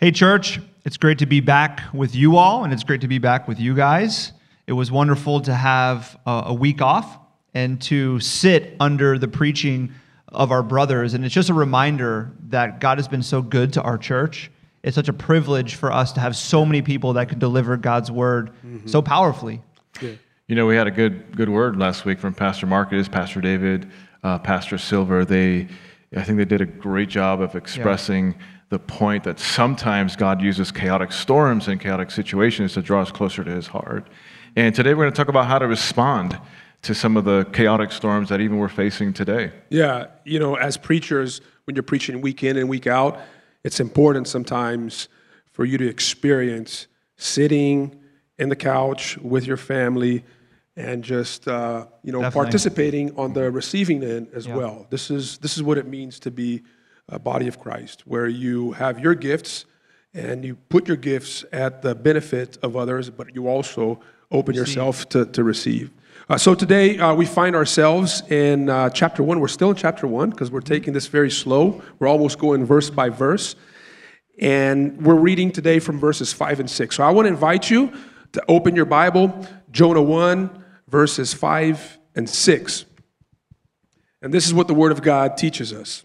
Hey, church, it's great to be back with you all, and it's great to be back with you guys. It was wonderful to have a, a week off and to sit under the preaching of our brothers. And it's just a reminder that God has been so good to our church. It's such a privilege for us to have so many people that can deliver God's word mm-hmm. so powerfully. Yeah. You know, we had a good good word last week from Pastor Marcus, Pastor David, uh, Pastor Silver. They, I think they did a great job of expressing. Yeah the point that sometimes God uses chaotic storms and chaotic situations to draw us closer to his heart. And today we're going to talk about how to respond to some of the chaotic storms that even we're facing today. Yeah, you know, as preachers, when you're preaching week in and week out, it's important sometimes for you to experience sitting in the couch with your family and just uh, you know Definitely. participating on the receiving end as yeah. well. This is this is what it means to be a body of Christ, where you have your gifts and you put your gifts at the benefit of others, but you also open receive. yourself to, to receive. Uh, so today uh, we find ourselves in uh, chapter one. We're still in chapter one because we're taking this very slow. We're almost going verse by verse. And we're reading today from verses five and six. So I want to invite you to open your Bible, Jonah 1, verses 5 and 6. And this is what the Word of God teaches us.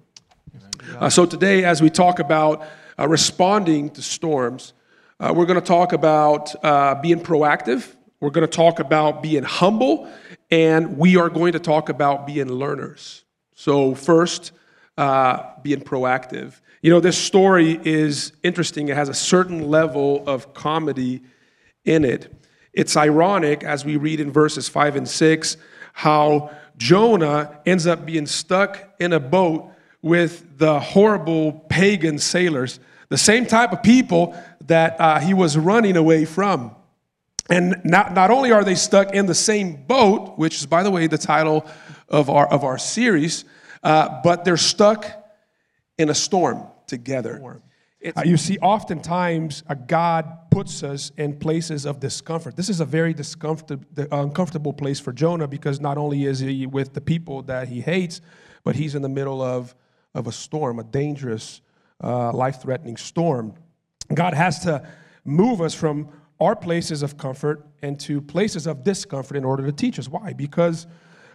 Uh, so today, as we talk about uh, responding to storms, uh, we're going to talk about uh, being proactive. We're going to talk about being humble, and we are going to talk about being learners. So first, uh, being proactive. You know, this story is interesting. It has a certain level of comedy in it. It's ironic as we read in verses five and six how Jonah ends up being stuck in a boat with the horrible pagan sailors, the same type of people that uh, he was running away from. And not, not only are they stuck in the same boat, which is, by the way, the title of our, of our series, uh, but they're stuck in a storm together. Uh, you see, oftentimes, a God puts us in places of discomfort. This is a very uncomfortable place for Jonah because not only is he with the people that he hates, but he's in the middle of of a storm, a dangerous, uh, life threatening storm. God has to move us from our places of comfort into places of discomfort in order to teach us. Why? Because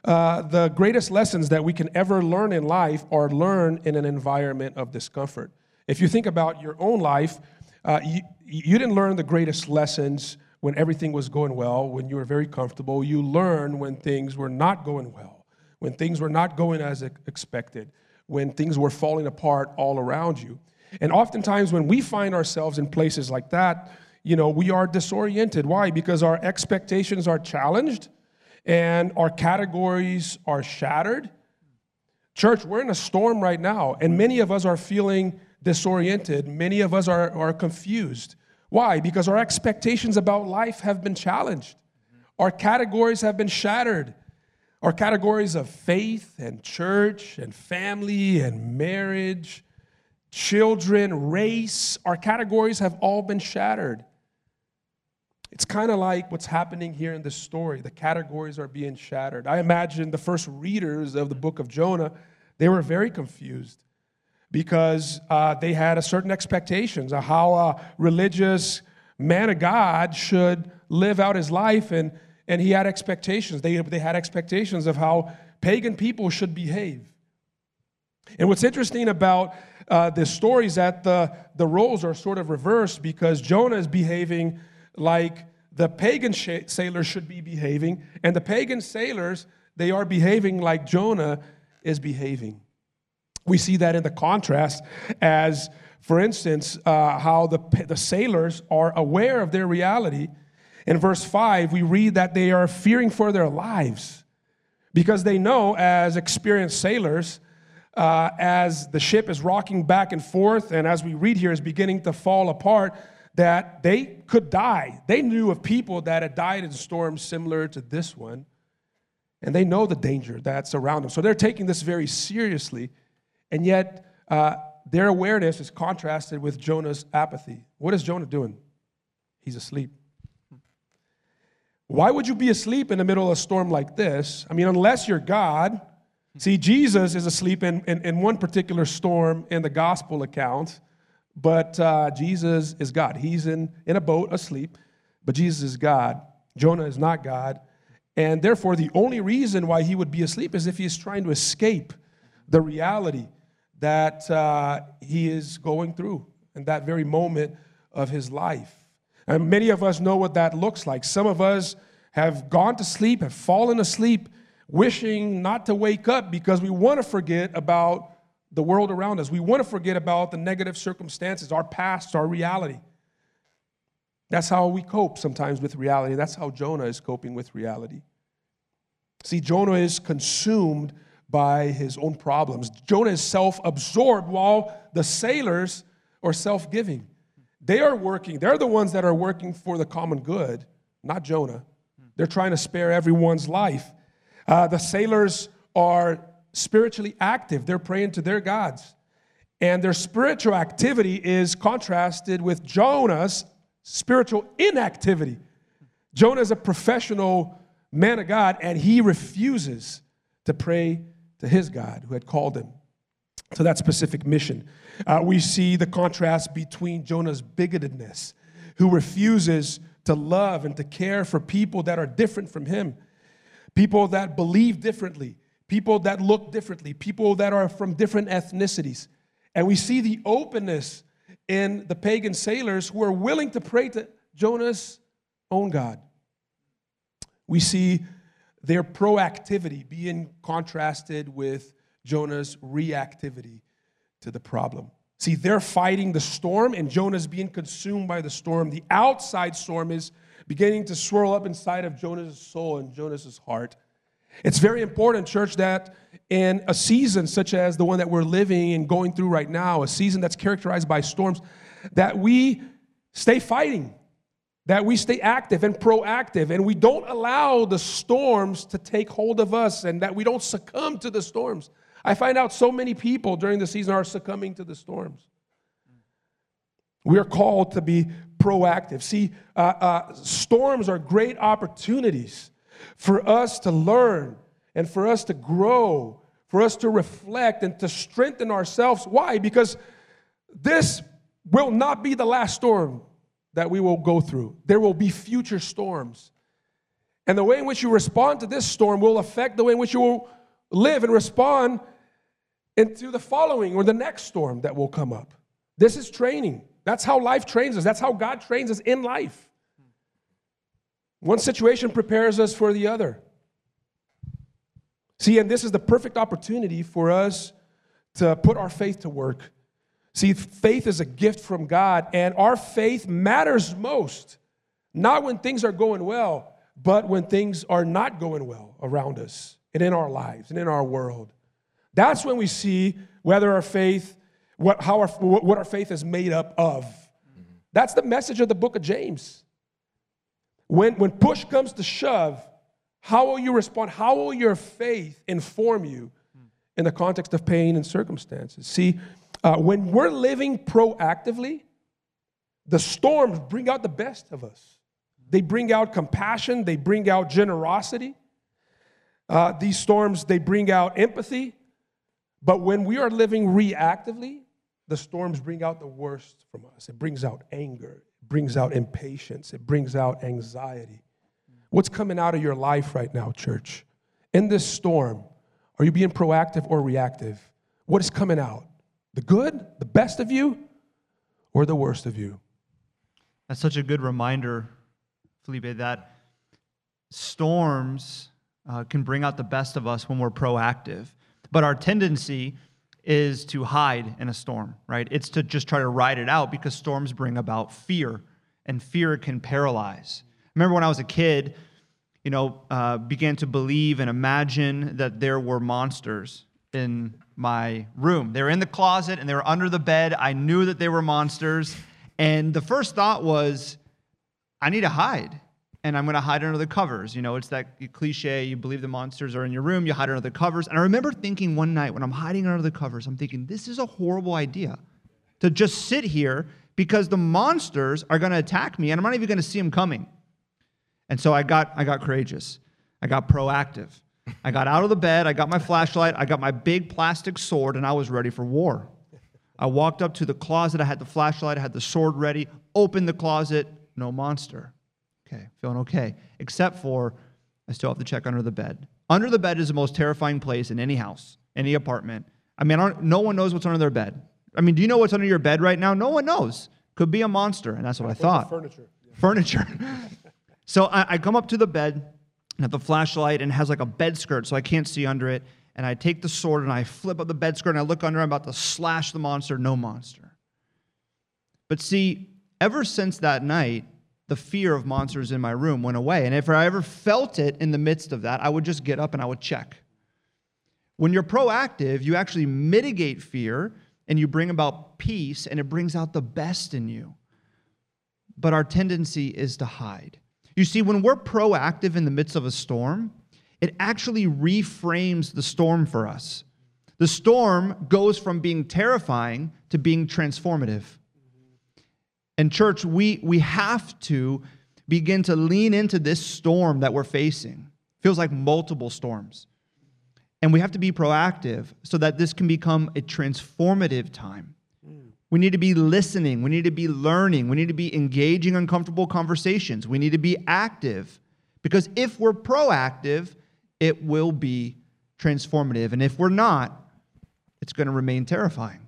uh, the greatest lessons that we can ever learn in life are learned in an environment of discomfort. If you think about your own life, uh, you, you didn't learn the greatest lessons when everything was going well, when you were very comfortable. You learned when things were not going well, when things were not going as expected when things were falling apart all around you. And oftentimes, when we find ourselves in places like that, you know, we are disoriented. Why? Because our expectations are challenged and our categories are shattered. Church, we're in a storm right now, and many of us are feeling disoriented. Many of us are, are confused. Why? Because our expectations about life have been challenged, our categories have been shattered. Our categories of faith and church and family and marriage, children, race, our categories have all been shattered. It's kind of like what's happening here in this story. The categories are being shattered. I imagine the first readers of the book of Jonah, they were very confused because uh, they had a certain expectations of how a religious man of God should live out his life. And and he had expectations. They, they had expectations of how pagan people should behave. And what's interesting about uh, this story is that the, the roles are sort of reversed because Jonah is behaving like the pagan sh- sailors should be behaving, and the pagan sailors, they are behaving like Jonah is behaving. We see that in the contrast as, for instance, uh, how the, the sailors are aware of their reality in verse 5, we read that they are fearing for their lives because they know, as experienced sailors, uh, as the ship is rocking back and forth, and as we read here, is beginning to fall apart, that they could die. They knew of people that had died in storms similar to this one, and they know the danger that's around them. So they're taking this very seriously, and yet uh, their awareness is contrasted with Jonah's apathy. What is Jonah doing? He's asleep. Why would you be asleep in the middle of a storm like this? I mean, unless you're God. See, Jesus is asleep in, in, in one particular storm in the gospel account, but uh, Jesus is God. He's in, in a boat asleep, but Jesus is God. Jonah is not God. And therefore, the only reason why he would be asleep is if he is trying to escape the reality that uh, he is going through in that very moment of his life. And many of us know what that looks like. Some of us have gone to sleep, have fallen asleep, wishing not to wake up because we want to forget about the world around us. We want to forget about the negative circumstances, our past, our reality. That's how we cope sometimes with reality. That's how Jonah is coping with reality. See, Jonah is consumed by his own problems. Jonah is self absorbed while the sailors are self giving. They are working, they're the ones that are working for the common good, not Jonah. They're trying to spare everyone's life. Uh, the sailors are spiritually active, they're praying to their gods. And their spiritual activity is contrasted with Jonah's spiritual inactivity. Jonah is a professional man of God, and he refuses to pray to his God who had called him to that specific mission. Uh, we see the contrast between Jonah's bigotedness, who refuses to love and to care for people that are different from him, people that believe differently, people that look differently, people that are from different ethnicities. And we see the openness in the pagan sailors who are willing to pray to Jonah's own God. We see their proactivity being contrasted with Jonah's reactivity to the problem. See, they're fighting the storm, and Jonah's being consumed by the storm. The outside storm is beginning to swirl up inside of Jonah's soul and Jonah's heart. It's very important, church, that in a season such as the one that we're living and going through right now, a season that's characterized by storms, that we stay fighting, that we stay active and proactive, and we don't allow the storms to take hold of us, and that we don't succumb to the storms. I find out so many people during the season are succumbing to the storms. We are called to be proactive. See, uh, uh, storms are great opportunities for us to learn and for us to grow, for us to reflect and to strengthen ourselves. Why? Because this will not be the last storm that we will go through, there will be future storms. And the way in which you respond to this storm will affect the way in which you will live and respond into the following or the next storm that will come up. This is training. That's how life trains us. That's how God trains us in life. One situation prepares us for the other. See, and this is the perfect opportunity for us to put our faith to work. See, faith is a gift from God, and our faith matters most, not when things are going well, but when things are not going well around us and in our lives and in our world. That's when we see whether our faith, what, how our, what our faith is made up of. That's the message of the book of James. When, when push comes to shove, how will you respond? How will your faith inform you in the context of pain and circumstances? See, uh, when we're living proactively, the storms bring out the best of us. They bring out compassion, they bring out generosity. Uh, these storms, they bring out empathy, but when we are living reactively, the storms bring out the worst from us. It brings out anger, it brings out impatience, it brings out anxiety. What's coming out of your life right now, church? In this storm, are you being proactive or reactive? What is coming out? The good, the best of you, or the worst of you? That's such a good reminder, Felipe, that storms uh, can bring out the best of us when we're proactive. But our tendency is to hide in a storm, right? It's to just try to ride it out because storms bring about fear, and fear can paralyze. remember when I was a kid, you know, uh, began to believe and imagine that there were monsters in my room. They were in the closet and they were under the bed. I knew that they were monsters. And the first thought was, I need to hide. And I'm going to hide under the covers. You know, it's that cliche you believe the monsters are in your room, you hide under the covers. And I remember thinking one night when I'm hiding under the covers, I'm thinking, this is a horrible idea to just sit here because the monsters are going to attack me and I'm not even going to see them coming. And so I got, I got courageous. I got proactive. I got out of the bed, I got my flashlight, I got my big plastic sword, and I was ready for war. I walked up to the closet, I had the flashlight, I had the sword ready, opened the closet, no monster. Okay, feeling okay. Except for I still have to check under the bed. Under the bed is the most terrifying place in any house, any apartment. I mean, I no one knows what's under their bed. I mean, do you know what's under your bed right now? No one knows. Could be a monster, and that's what I thought. Furniture. Furniture. so I, I come up to the bed, and have the flashlight and it has like a bed skirt so I can't see under it. And I take the sword and I flip up the bed skirt and I look under. I'm about to slash the monster. No monster. But see, ever since that night, the fear of monsters in my room went away. And if I ever felt it in the midst of that, I would just get up and I would check. When you're proactive, you actually mitigate fear and you bring about peace and it brings out the best in you. But our tendency is to hide. You see, when we're proactive in the midst of a storm, it actually reframes the storm for us. The storm goes from being terrifying to being transformative. And, church, we, we have to begin to lean into this storm that we're facing. Feels like multiple storms. And we have to be proactive so that this can become a transformative time. We need to be listening. We need to be learning. We need to be engaging uncomfortable conversations. We need to be active because if we're proactive, it will be transformative. And if we're not, it's going to remain terrifying.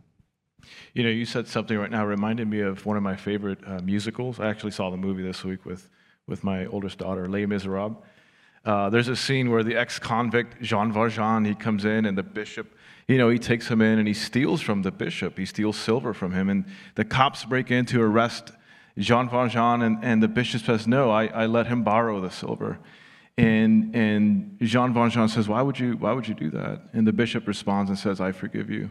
You know, you said something right now reminded me of one of my favorite uh, musicals. I actually saw the movie this week with, with my oldest daughter, Les Miserables. Uh, there's a scene where the ex-convict Jean Valjean he comes in and the bishop you know, he takes him in and he steals from the bishop. He steals silver from him. And the cops break in to arrest Jean Valjean, and, and the bishop says, No, I, I let him borrow the silver. And, and Jean Valjean says, why would, you, why would you do that? And the bishop responds and says, I forgive you.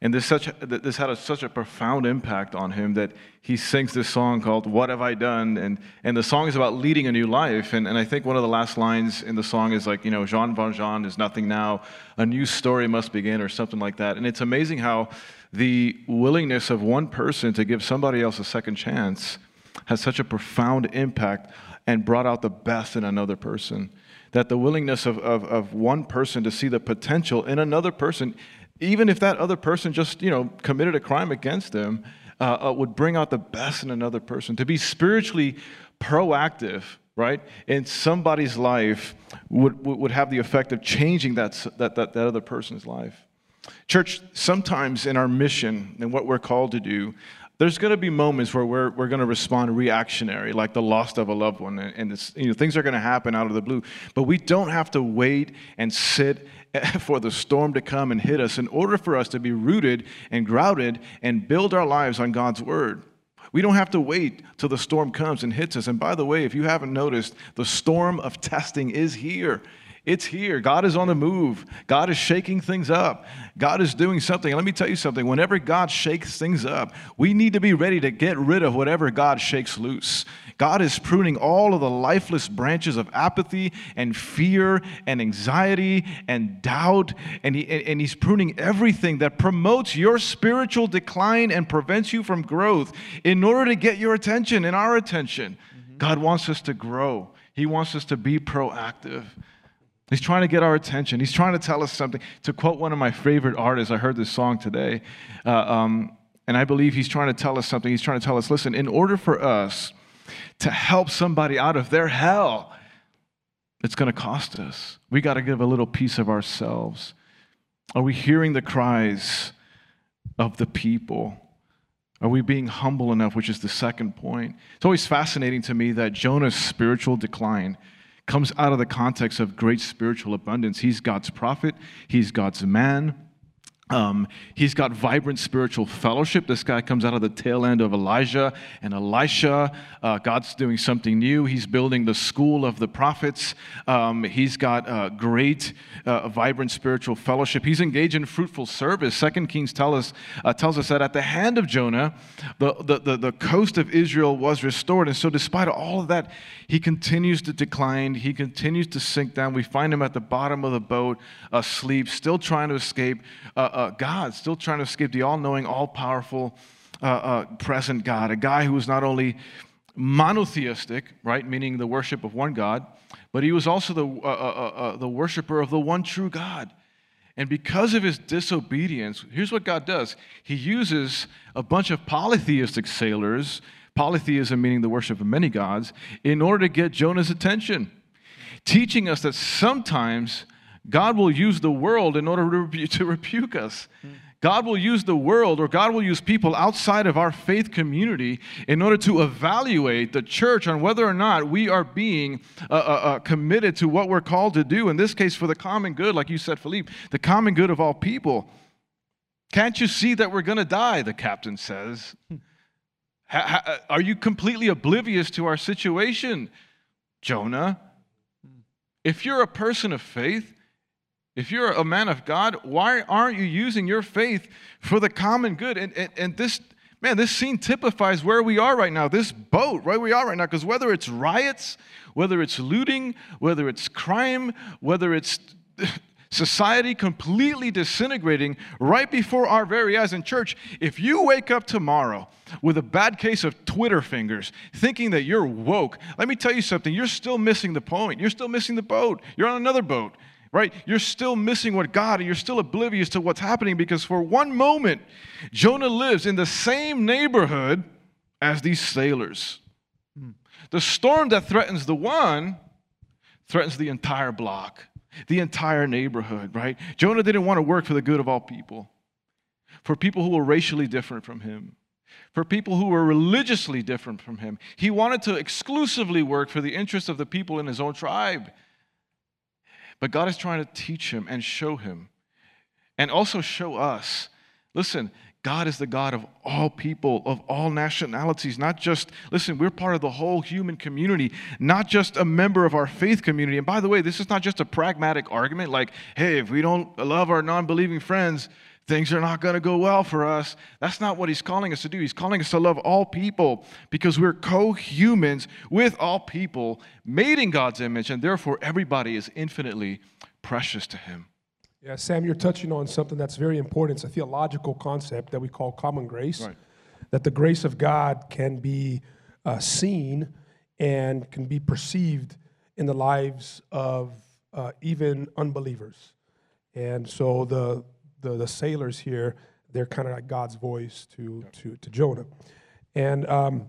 And this, such, this had a, such a profound impact on him that he sings this song called What Have I Done? And, and the song is about leading a new life. And, and I think one of the last lines in the song is like, you know, Jean Valjean is nothing now, a new story must begin, or something like that. And it's amazing how the willingness of one person to give somebody else a second chance has such a profound impact and brought out the best in another person. That the willingness of, of, of one person to see the potential in another person even if that other person just, you know, committed a crime against them, uh, uh, would bring out the best in another person. To be spiritually proactive, right, in somebody's life would, would have the effect of changing that, that, that, that other person's life. Church, sometimes in our mission and what we're called to do, there's going to be moments where we're, we're going to respond reactionary, like the loss of a loved one, and, and you know, things are going to happen out of the blue. But we don't have to wait and sit for the storm to come and hit us in order for us to be rooted and grounded and build our lives on God's word. We don't have to wait till the storm comes and hits us. And by the way, if you haven't noticed, the storm of testing is here. It's here. God is on the move. God is shaking things up. God is doing something. And let me tell you something whenever God shakes things up, we need to be ready to get rid of whatever God shakes loose. God is pruning all of the lifeless branches of apathy and fear and anxiety and doubt. And, he, and He's pruning everything that promotes your spiritual decline and prevents you from growth in order to get your attention and our attention. Mm-hmm. God wants us to grow, He wants us to be proactive. He's trying to get our attention. He's trying to tell us something. To quote one of my favorite artists, I heard this song today, uh, um, and I believe he's trying to tell us something. He's trying to tell us listen, in order for us to help somebody out of their hell, it's going to cost us. We got to give a little piece of ourselves. Are we hearing the cries of the people? Are we being humble enough, which is the second point? It's always fascinating to me that Jonah's spiritual decline comes out of the context of great spiritual abundance. He's God's prophet, he's God's man. Um, he's got vibrant spiritual fellowship. This guy comes out of the tail end of Elijah and Elisha. Uh, God's doing something new. He's building the school of the prophets. Um, he's got uh, great, uh, vibrant spiritual fellowship. He's engaged in fruitful service. Second Kings tell us, uh, tells us that at the hand of Jonah, the, the, the, the coast of Israel was restored. And so, despite all of that, he continues to decline. He continues to sink down. We find him at the bottom of the boat, asleep, still trying to escape. Uh, uh, God, still trying to escape the all knowing, all powerful, uh, uh, present God, a guy who was not only monotheistic, right, meaning the worship of one God, but he was also the, the worshiper of the one true God. And because of his disobedience, here's what God does He uses a bunch of polytheistic sailors, polytheism meaning the worship of many gods, in order to get Jonah's attention, teaching us that sometimes God will use the world in order to, to rebuke us. God will use the world or God will use people outside of our faith community in order to evaluate the church on whether or not we are being uh, uh, uh, committed to what we're called to do. In this case, for the common good, like you said, Philippe, the common good of all people. Can't you see that we're going to die? The captain says. Ha- are you completely oblivious to our situation, Jonah? If you're a person of faith, if you're a man of God, why aren't you using your faith for the common good? And, and, and this, man, this scene typifies where we are right now, this boat, where we are right now, because whether it's riots, whether it's looting, whether it's crime, whether it's society completely disintegrating right before our very eyes in church, if you wake up tomorrow with a bad case of Twitter fingers, thinking that you're woke, let me tell you something, you're still missing the point. You're still missing the boat. You're on another boat right? You're still missing what God, and you're still oblivious to what's happening because for one moment, Jonah lives in the same neighborhood as these sailors. Hmm. The storm that threatens the one threatens the entire block, the entire neighborhood, right? Jonah didn't want to work for the good of all people, for people who were racially different from him. For people who were religiously different from him. He wanted to exclusively work for the interests of the people in his own tribe. But God is trying to teach him and show him, and also show us. Listen, God is the God of all people, of all nationalities, not just, listen, we're part of the whole human community, not just a member of our faith community. And by the way, this is not just a pragmatic argument like, hey, if we don't love our non believing friends, things are not going to go well for us. That's not what he's calling us to do. He's calling us to love all people because we're co humans with all people, made in God's image, and therefore everybody is infinitely precious to him. Yeah, Sam, you're touching on something that's very important. It's a theological concept that we call common grace. Right. That the grace of God can be uh, seen and can be perceived in the lives of uh, even unbelievers. And so the the, the sailors here, they're kind of like God's voice to, to, to Jonah. And um,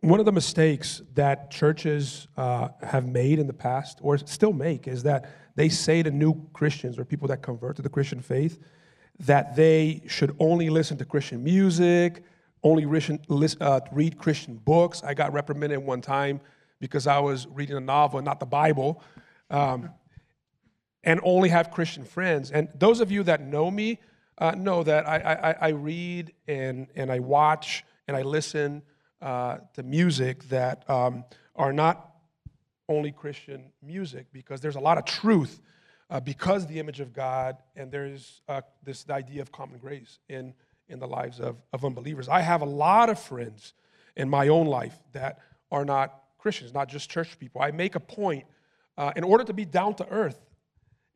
one of the mistakes that churches uh, have made in the past, or still make, is that they say to new Christians or people that convert to the Christian faith that they should only listen to Christian music, only uh, read Christian books. I got reprimanded one time because I was reading a novel, not the Bible. Um, and only have Christian friends. And those of you that know me uh, know that I, I, I, read and, and I watch and I listen uh, to music that um, are not only Christian music because there's a lot of truth uh, because the image of God and there's uh, this idea of common grace in, in the lives of, of unbelievers. I have a lot of friends in my own life that are not Christians, not just church people. I make a point uh, in order to be down to earth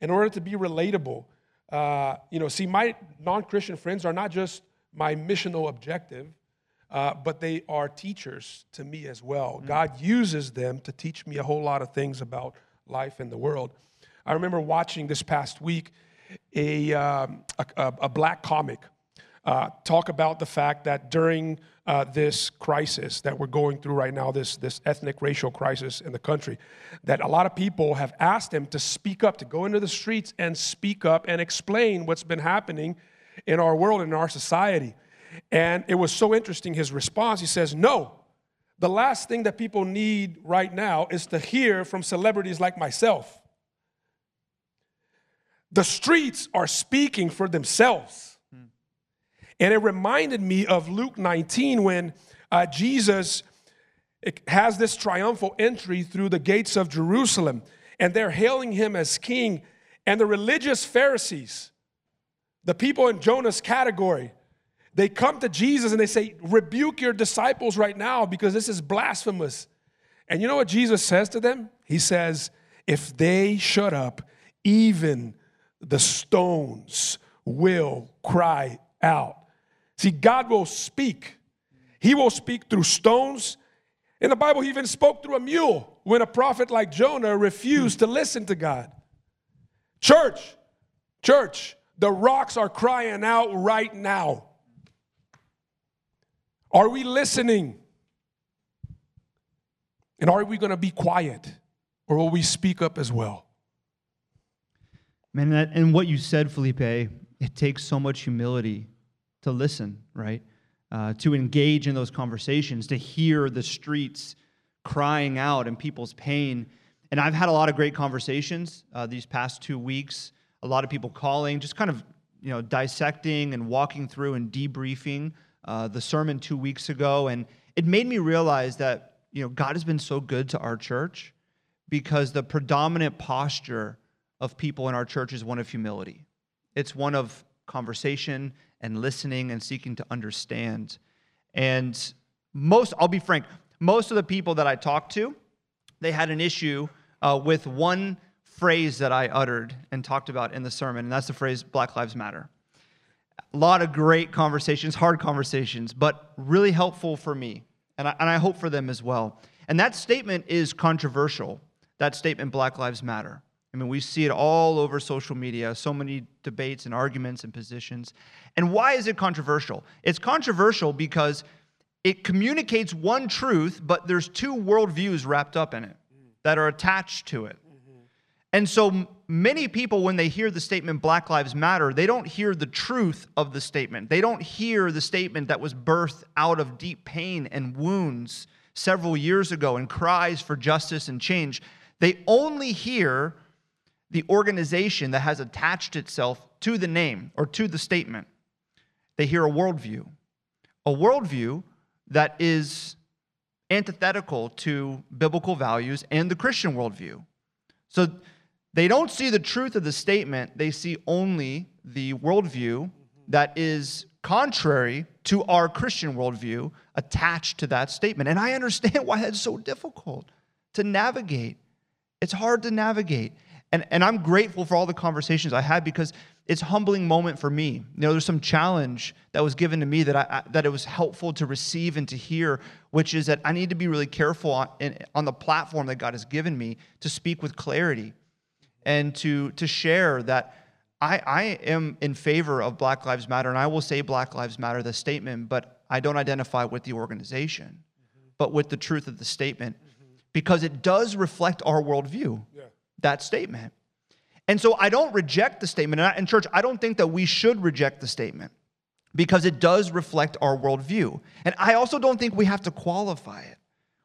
in order to be relatable. Uh, you know, see, my non Christian friends are not just my missional objective, uh, but they are teachers to me as well. Mm. God uses them to teach me a whole lot of things about life and the world. I remember watching this past week a, um, a, a, black comic uh, talk about the fact that during uh, this crisis that we're going through right now, this, this ethnic racial crisis in the country, that a lot of people have asked him to speak up, to go into the streets and speak up and explain what's been happening in our world, in our society. And it was so interesting, his response. He says, No, the last thing that people need right now is to hear from celebrities like myself. the streets are speaking for themselves. And it reminded me of Luke 19 when uh, Jesus has this triumphal entry through the gates of Jerusalem, and they're hailing him as king. And the religious Pharisees, the people in Jonah's category, they come to Jesus and they say, Rebuke your disciples right now because this is blasphemous. And you know what Jesus says to them? He says, If they shut up, even the stones will cry out. See, God will speak. He will speak through stones. In the Bible, He even spoke through a mule when a prophet like Jonah refused to listen to God. Church, church, the rocks are crying out right now. Are we listening? And are we going to be quiet? Or will we speak up as well? Man, and what you said, Felipe, it takes so much humility to listen, right? Uh, to engage in those conversations, to hear the streets crying out and people's pain. And I've had a lot of great conversations uh, these past two weeks. A lot of people calling, just kind of you know dissecting and walking through and debriefing uh, the sermon two weeks ago, and it made me realize that you know God has been so good to our church because the predominant posture of people in our church is one of humility. It's one of conversation and listening and seeking to understand. And most, I'll be frank, most of the people that I talked to, they had an issue uh, with one phrase that I uttered and talked about in the sermon, and that's the phrase Black Lives Matter. A lot of great conversations, hard conversations, but really helpful for me, and I, and I hope for them as well. And that statement is controversial, that statement, Black Lives Matter. I mean, we see it all over social media, so many debates and arguments and positions. And why is it controversial? It's controversial because it communicates one truth, but there's two worldviews wrapped up in it that are attached to it. And so many people, when they hear the statement Black Lives Matter, they don't hear the truth of the statement. They don't hear the statement that was birthed out of deep pain and wounds several years ago and cries for justice and change. They only hear the organization that has attached itself to the name or to the statement. They hear a worldview, a worldview that is antithetical to biblical values and the Christian worldview. So they don't see the truth of the statement, they see only the worldview that is contrary to our Christian worldview attached to that statement. And I understand why that's so difficult to navigate. It's hard to navigate. And, and I'm grateful for all the conversations I had because it's a humbling moment for me. You know, there's some challenge that was given to me that, I, that it was helpful to receive and to hear, which is that I need to be really careful on, on the platform that God has given me to speak with clarity and to, to share that I, I am in favor of Black Lives Matter, and I will say Black Lives Matter, the statement, but I don't identify with the organization, mm-hmm. but with the truth of the statement, mm-hmm. because it does reflect our worldview. Yeah that statement. And so I don't reject the statement. And in church, I don't think that we should reject the statement because it does reflect our worldview. And I also don't think we have to qualify it.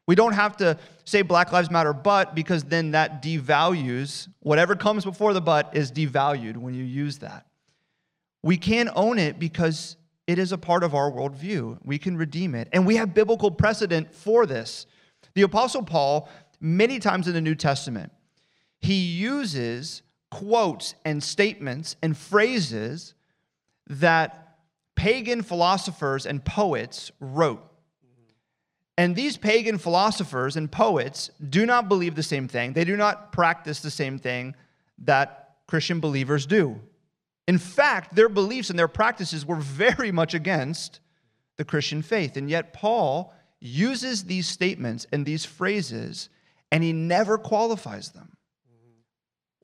We don't have to say Black Lives Matter, but because then that devalues whatever comes before the but is devalued when you use that. We can own it because it is a part of our worldview. We can redeem it. And we have biblical precedent for this. The Apostle Paul, many times in the New Testament, he uses quotes and statements and phrases that pagan philosophers and poets wrote. And these pagan philosophers and poets do not believe the same thing. They do not practice the same thing that Christian believers do. In fact, their beliefs and their practices were very much against the Christian faith. And yet, Paul uses these statements and these phrases, and he never qualifies them.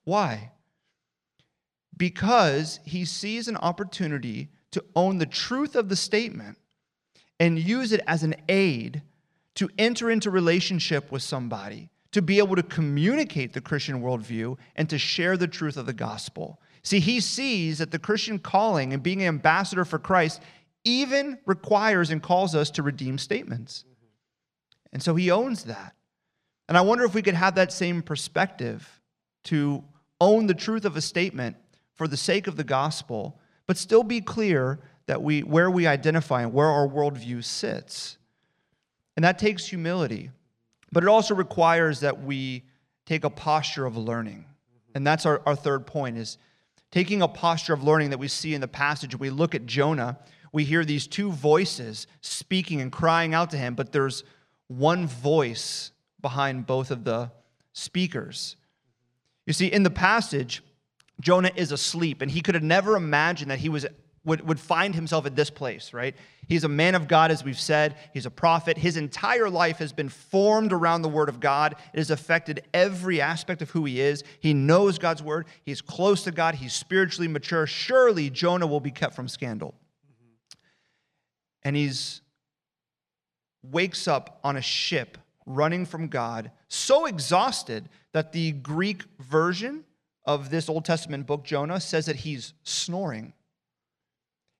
Why? Because he sees an opportunity to own the truth of the statement and use it as an aid to enter into relationship with somebody, to be able to communicate the Christian worldview and to share the truth of the gospel. See, he sees that the Christian calling and being an ambassador for Christ even requires and calls us to redeem statements. And so he owns that. And I wonder if we could have that same perspective to own the truth of a statement for the sake of the gospel, but still be clear that we, where we identify and where our worldview sits. And that takes humility, but it also requires that we take a posture of learning. And that's our, our third point is taking a posture of learning that we see in the passage. We look at Jonah, we hear these two voices speaking and crying out to him, but there's one voice behind both of the speakers. You see, in the passage, Jonah is asleep, and he could have never imagined that he was would, would find himself at this place, right? He's a man of God, as we've said. He's a prophet. His entire life has been formed around the Word of God. It has affected every aspect of who he is. He knows God's Word. He's close to God. He's spiritually mature. Surely Jonah will be kept from scandal. And he's wakes up on a ship running from God, so exhausted that the Greek version of this Old Testament book, Jonah, says that he's snoring.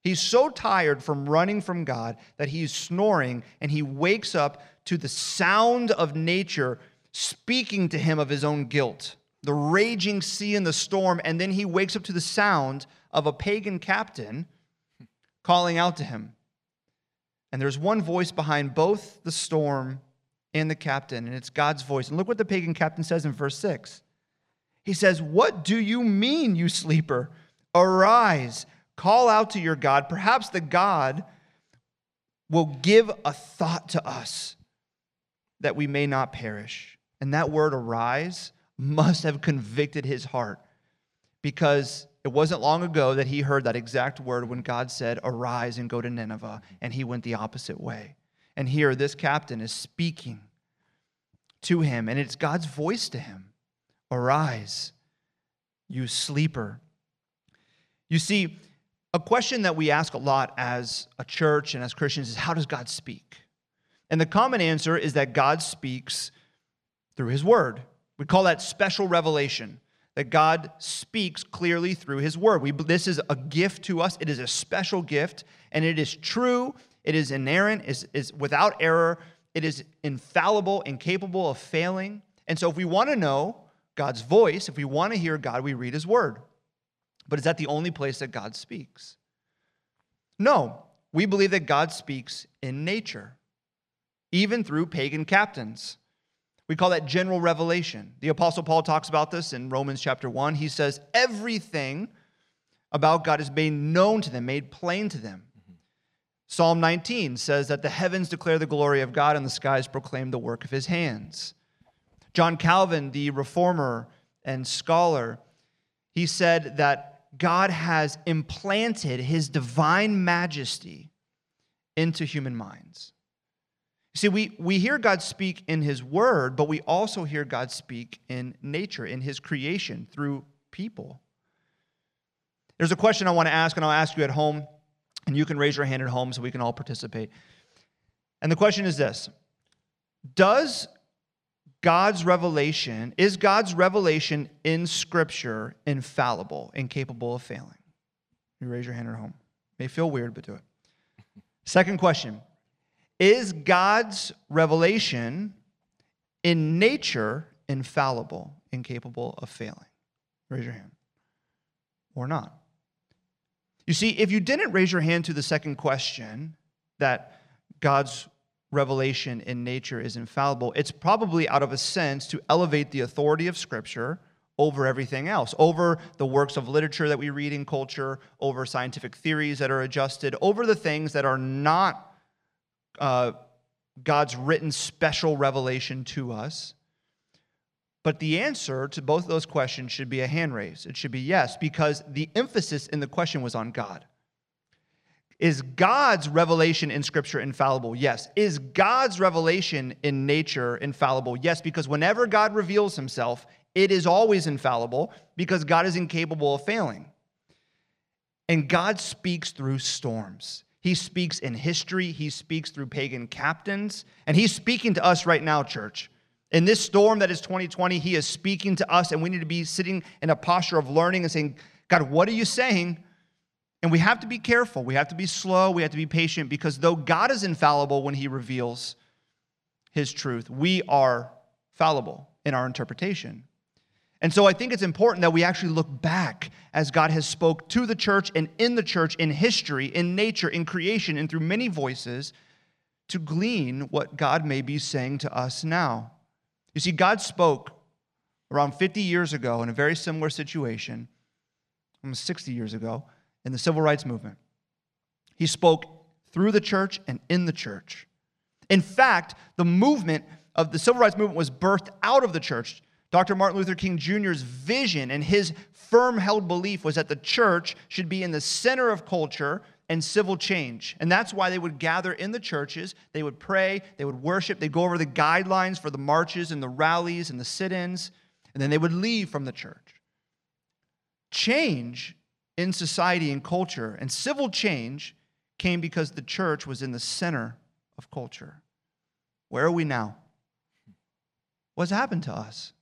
He's so tired from running from God that he's snoring and he wakes up to the sound of nature speaking to him of his own guilt, the raging sea and the storm, and then he wakes up to the sound of a pagan captain calling out to him. And there's one voice behind both the storm and the captain, and it's God's voice. And look what the pagan captain says in verse 6. He says, What do you mean, you sleeper? Arise Call out to your God. Perhaps the God will give a thought to us that we may not perish. And that word arise must have convicted his heart because it wasn't long ago that he heard that exact word when God said, Arise and go to Nineveh. And he went the opposite way. And here, this captain is speaking to him, and it's God's voice to him Arise, you sleeper. You see, a question that we ask a lot as a church and as Christians is how does God speak? And the common answer is that God speaks through his word. We call that special revelation, that God speaks clearly through his word. We, this is a gift to us, it is a special gift, and it is true, it is inerrant, is is without error, it is infallible incapable of failing. And so if we want to know God's voice, if we want to hear God, we read his word. But is that the only place that God speaks? No. We believe that God speaks in nature, even through pagan captains. We call that general revelation. The Apostle Paul talks about this in Romans chapter 1. He says, Everything about God is made known to them, made plain to them. Psalm 19 says that the heavens declare the glory of God and the skies proclaim the work of his hands. John Calvin, the reformer and scholar, he said that God has implanted his divine majesty into human minds. See, we, we hear God speak in his word, but we also hear God speak in nature, in his creation, through people. There's a question I want to ask, and I'll ask you at home, and you can raise your hand at home so we can all participate. And the question is this Does God's revelation, is God's revelation in Scripture infallible incapable of failing? You raise your hand at home. May feel weird, but do it. Second question Is God's revelation in nature infallible incapable of failing? Raise your hand. Or not. You see, if you didn't raise your hand to the second question, that God's revelation in nature is infallible, it's probably out of a sense to elevate the authority of Scripture over everything else, over the works of literature that we read in culture, over scientific theories that are adjusted, over the things that are not uh, God's written special revelation to us. But the answer to both those questions should be a hand raise. It should be yes, because the emphasis in the question was on God. Is God's revelation in Scripture infallible? Yes. Is God's revelation in nature infallible? Yes, because whenever God reveals himself, it is always infallible because God is incapable of failing. And God speaks through storms. He speaks in history, He speaks through pagan captains, and He's speaking to us right now, church. In this storm that is 2020, He is speaking to us, and we need to be sitting in a posture of learning and saying, God, what are you saying? And we have to be careful. We have to be slow. We have to be patient because though God is infallible when he reveals his truth, we are fallible in our interpretation. And so I think it's important that we actually look back as God has spoke to the church and in the church in history, in nature, in creation, and through many voices to glean what God may be saying to us now. You see, God spoke around 50 years ago in a very similar situation, almost 60 years ago, in the civil rights movement. He spoke through the church and in the church. In fact, the movement of the civil rights movement was birthed out of the church. Dr. Martin Luther King Jr.'s vision and his firm held belief was that the church should be in the center of culture and civil change. And that's why they would gather in the churches, they would pray, they would worship, they'd go over the guidelines for the marches and the rallies and the sit ins, and then they would leave from the church. Change in society and culture and civil change came because the church was in the center of culture. Where are we now? What's happened to us?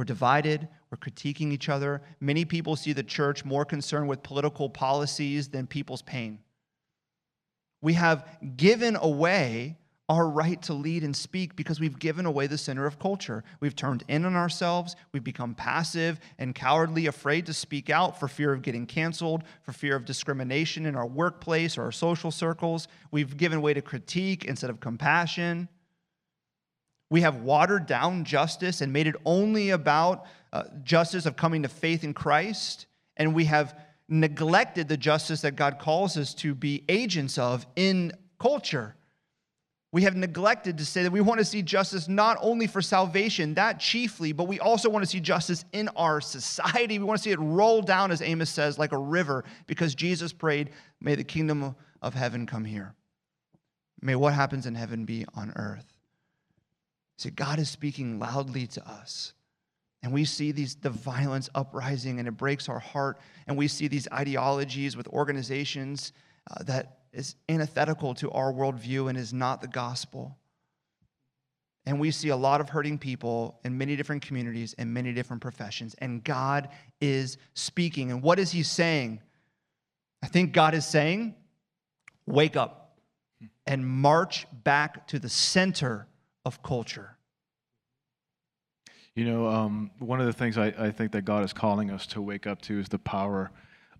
We're divided. We're critiquing each other. Many people see the church more concerned with political policies than people's pain. We have given away our right to lead and speak because we've given away the center of culture. We've turned in on ourselves. We've become passive and cowardly, afraid to speak out for fear of getting canceled, for fear of discrimination in our workplace or our social circles. We've given way to critique instead of compassion. We have watered down justice and made it only about uh, justice of coming to faith in Christ. And we have neglected the justice that God calls us to be agents of in culture. We have neglected to say that we want to see justice not only for salvation, that chiefly, but we also want to see justice in our society. We want to see it roll down, as Amos says, like a river, because Jesus prayed, May the kingdom of heaven come here. May what happens in heaven be on earth. See, God is speaking loudly to us. And we see these the violence uprising and it breaks our heart. And we see these ideologies with organizations uh, that is antithetical to our worldview and is not the gospel. And we see a lot of hurting people in many different communities and many different professions. And God is speaking. And what is He saying? I think God is saying, wake up and march back to the center of culture. You know, um, one of the things I, I, think that God is calling us to wake up to is the power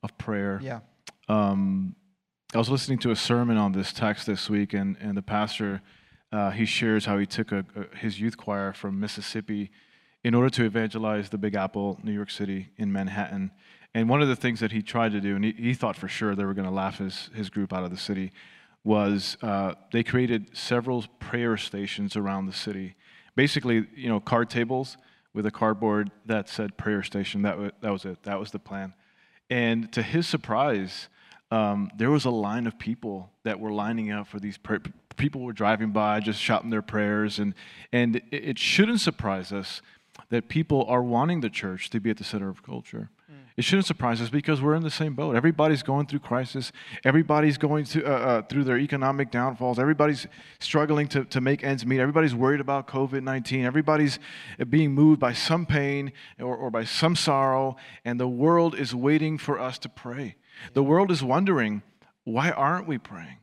of prayer. Yeah. Um, I was listening to a sermon on this text this week, and, and the pastor uh, he shares how he took a, a, his youth choir from Mississippi in order to evangelize the Big Apple, New York City, in Manhattan. And one of the things that he tried to do, and he, he thought for sure they were going to laugh his, his group out of the city, was uh, they created several prayer stations around the city. Basically, you know, card tables with a cardboard that said prayer station. That was, that was it. That was the plan. And to his surprise, um, there was a line of people that were lining up for these. People were driving by, just shouting their prayers, and and it, it shouldn't surprise us that people are wanting the church to be at the center of culture. It shouldn't surprise us because we're in the same boat. Everybody's going through crisis. Everybody's going to, uh, uh, through their economic downfalls. Everybody's struggling to, to make ends meet. Everybody's worried about COVID 19. Everybody's being moved by some pain or, or by some sorrow. And the world is waiting for us to pray. The world is wondering, why aren't we praying?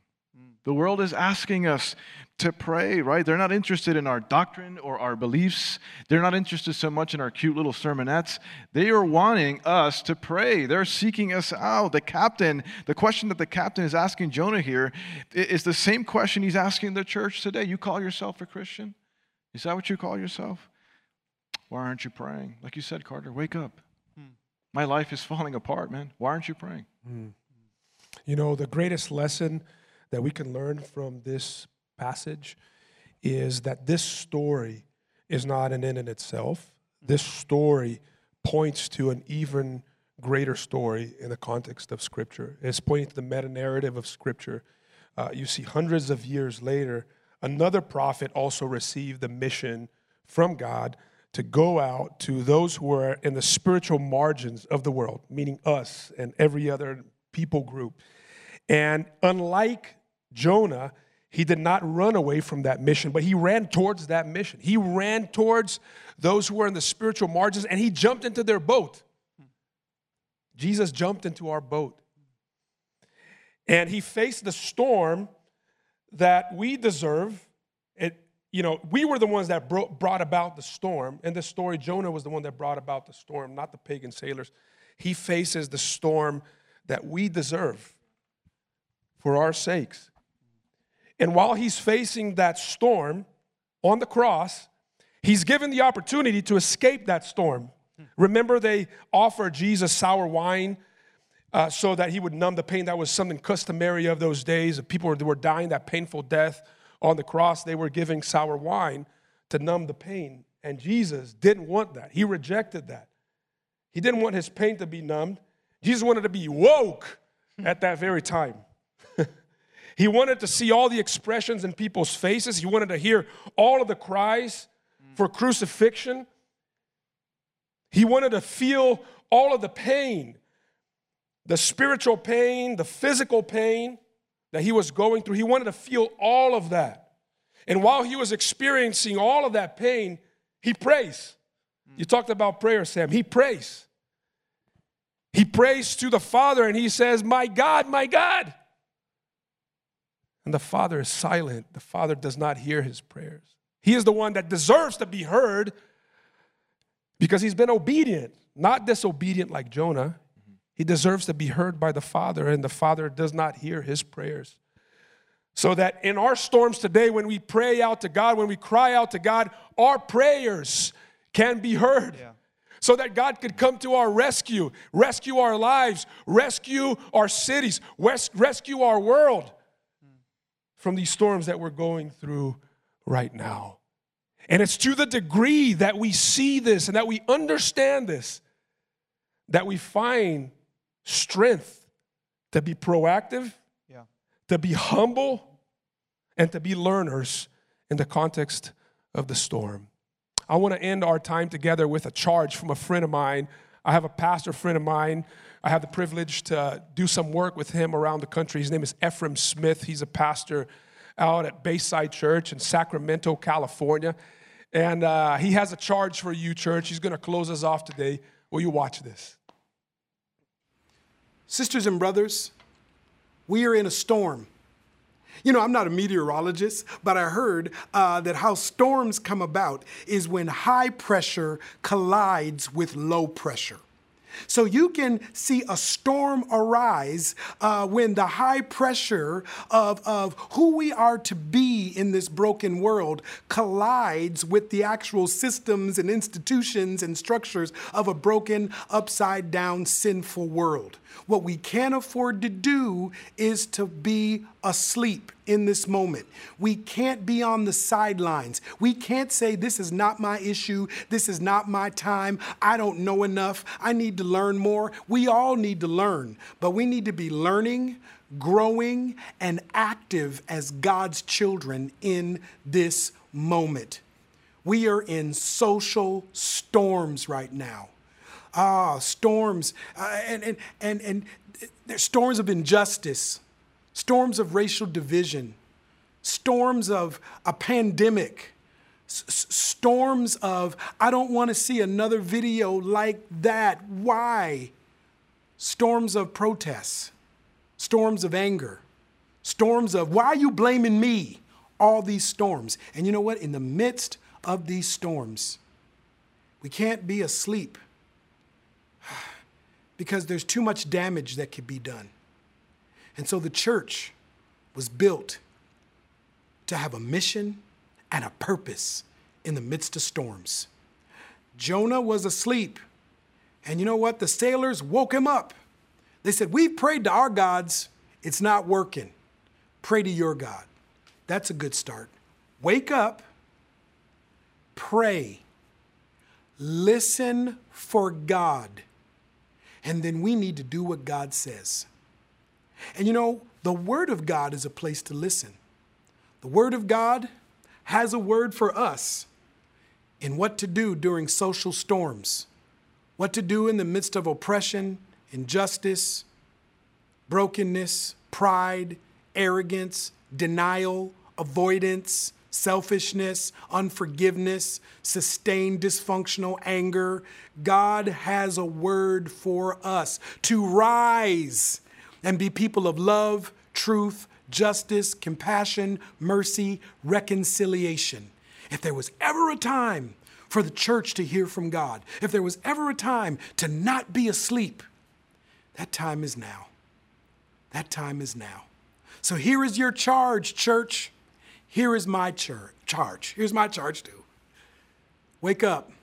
The world is asking us to pray, right? They're not interested in our doctrine or our beliefs. They're not interested so much in our cute little sermonettes. They are wanting us to pray. They're seeking us out. The captain, the question that the captain is asking Jonah here is the same question he's asking the church today. You call yourself a Christian? Is that what you call yourself? Why aren't you praying? Like you said, Carter, wake up. Hmm. My life is falling apart, man. Why aren't you praying? Hmm. You know, the greatest lesson that we can learn from this passage is that this story is not an end in itself. This story points to an even greater story in the context of Scripture. It's pointing to the meta narrative of Scripture. Uh, you see, hundreds of years later, another prophet also received the mission from God to go out to those who are in the spiritual margins of the world, meaning us and every other people group. And unlike Jonah, he did not run away from that mission, but he ran towards that mission. He ran towards those who were in the spiritual margins and he jumped into their boat. Jesus jumped into our boat. And he faced the storm that we deserve. It, you know, we were the ones that bro- brought about the storm. In the story, Jonah was the one that brought about the storm, not the pagan sailors. He faces the storm that we deserve for our sakes. And while he's facing that storm on the cross, he's given the opportunity to escape that storm. Remember, they offered Jesus sour wine uh, so that he would numb the pain. That was something customary of those days. If people were dying that painful death on the cross, they were giving sour wine to numb the pain. And Jesus didn't want that. He rejected that. He didn't want his pain to be numbed. Jesus wanted to be woke at that very time. he wanted to see all the expressions in people's faces. He wanted to hear all of the cries for crucifixion. He wanted to feel all of the pain the spiritual pain, the physical pain that he was going through. He wanted to feel all of that. And while he was experiencing all of that pain, he prays. You talked about prayer, Sam. He prays. He prays to the Father and he says, My God, my God. And the Father is silent. The Father does not hear his prayers. He is the one that deserves to be heard because he's been obedient, not disobedient like Jonah. He deserves to be heard by the Father, and the Father does not hear his prayers. So that in our storms today, when we pray out to God, when we cry out to God, our prayers can be heard. Yeah. So that God could come to our rescue, rescue our lives, rescue our cities, rescue our world from these storms that we're going through right now. And it's to the degree that we see this and that we understand this that we find strength to be proactive, yeah. to be humble, and to be learners in the context of the storm. I want to end our time together with a charge from a friend of mine. I have a pastor friend of mine. I have the privilege to do some work with him around the country. His name is Efrem Smith. He's a pastor out at Bayside Church in Sacramento, California. And uh, he has a charge for you, church. He's going to close us off today. Will you watch this? Sisters and brothers, we are in a storm. You know, I'm not a meteorologist, but I heard uh, that how storms come about is when high pressure collides with low pressure. So you can see a storm arise uh, when the high pressure of, of who we are to be in this broken world collides with the actual systems and institutions and structures of a broken, upside down, sinful world. What we can't afford to do is to be asleep in this moment. We can't be on the sidelines. We can't say, This is not my issue. This is not my time. I don't know enough. I need to learn more. We all need to learn, but we need to be learning, growing, and active as God's children in this moment. We are in social storms right now. Ah, storms, uh, and, and, and, and there's storms of injustice storms of racial division, storms of a pandemic, s- storms of, I don't want to see another video like that. Why? Storms of protests, storms of anger, storms of, why are you blaming me? All these storms. And you know what? In the midst of these storms, we can't be asleep because there's too much damage that could be done. And so the church was built to have a mission and a purpose in the midst of storms. Jonah was asleep. And you know what? The sailors woke him up. They said, We've prayed to our gods, it's not working. Pray to your God. That's a good start. Wake up, pray, listen for God, and then we need to do what God says. And you know, the Word of God is a place to listen. The Word of God has a word for us in what to do during social storms, what to do in the midst of oppression, injustice, brokenness, pride, arrogance, denial, avoidance, selfishness, unforgiveness, sustained dysfunctional anger. God has a word for us to rise and be people of love, truth, justice, compassion, mercy, reconciliation. If there was ever a time for the church to hear from God, if there was ever a time to not be asleep, that time is now. That time is now. So here is your charge, church. Here is my char- charge. Here's my charge, too. Wake up.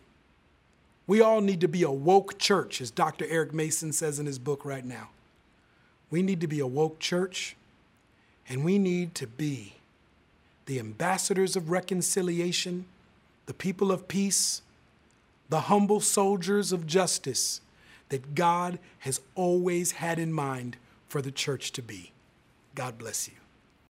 We all need to be a woke church, as Dr. Eric Mason says in his book right now. We need to be a woke church, and we need to be the ambassadors of reconciliation, the people of peace, the humble soldiers of justice that God has always had in mind for the church to be. God bless you.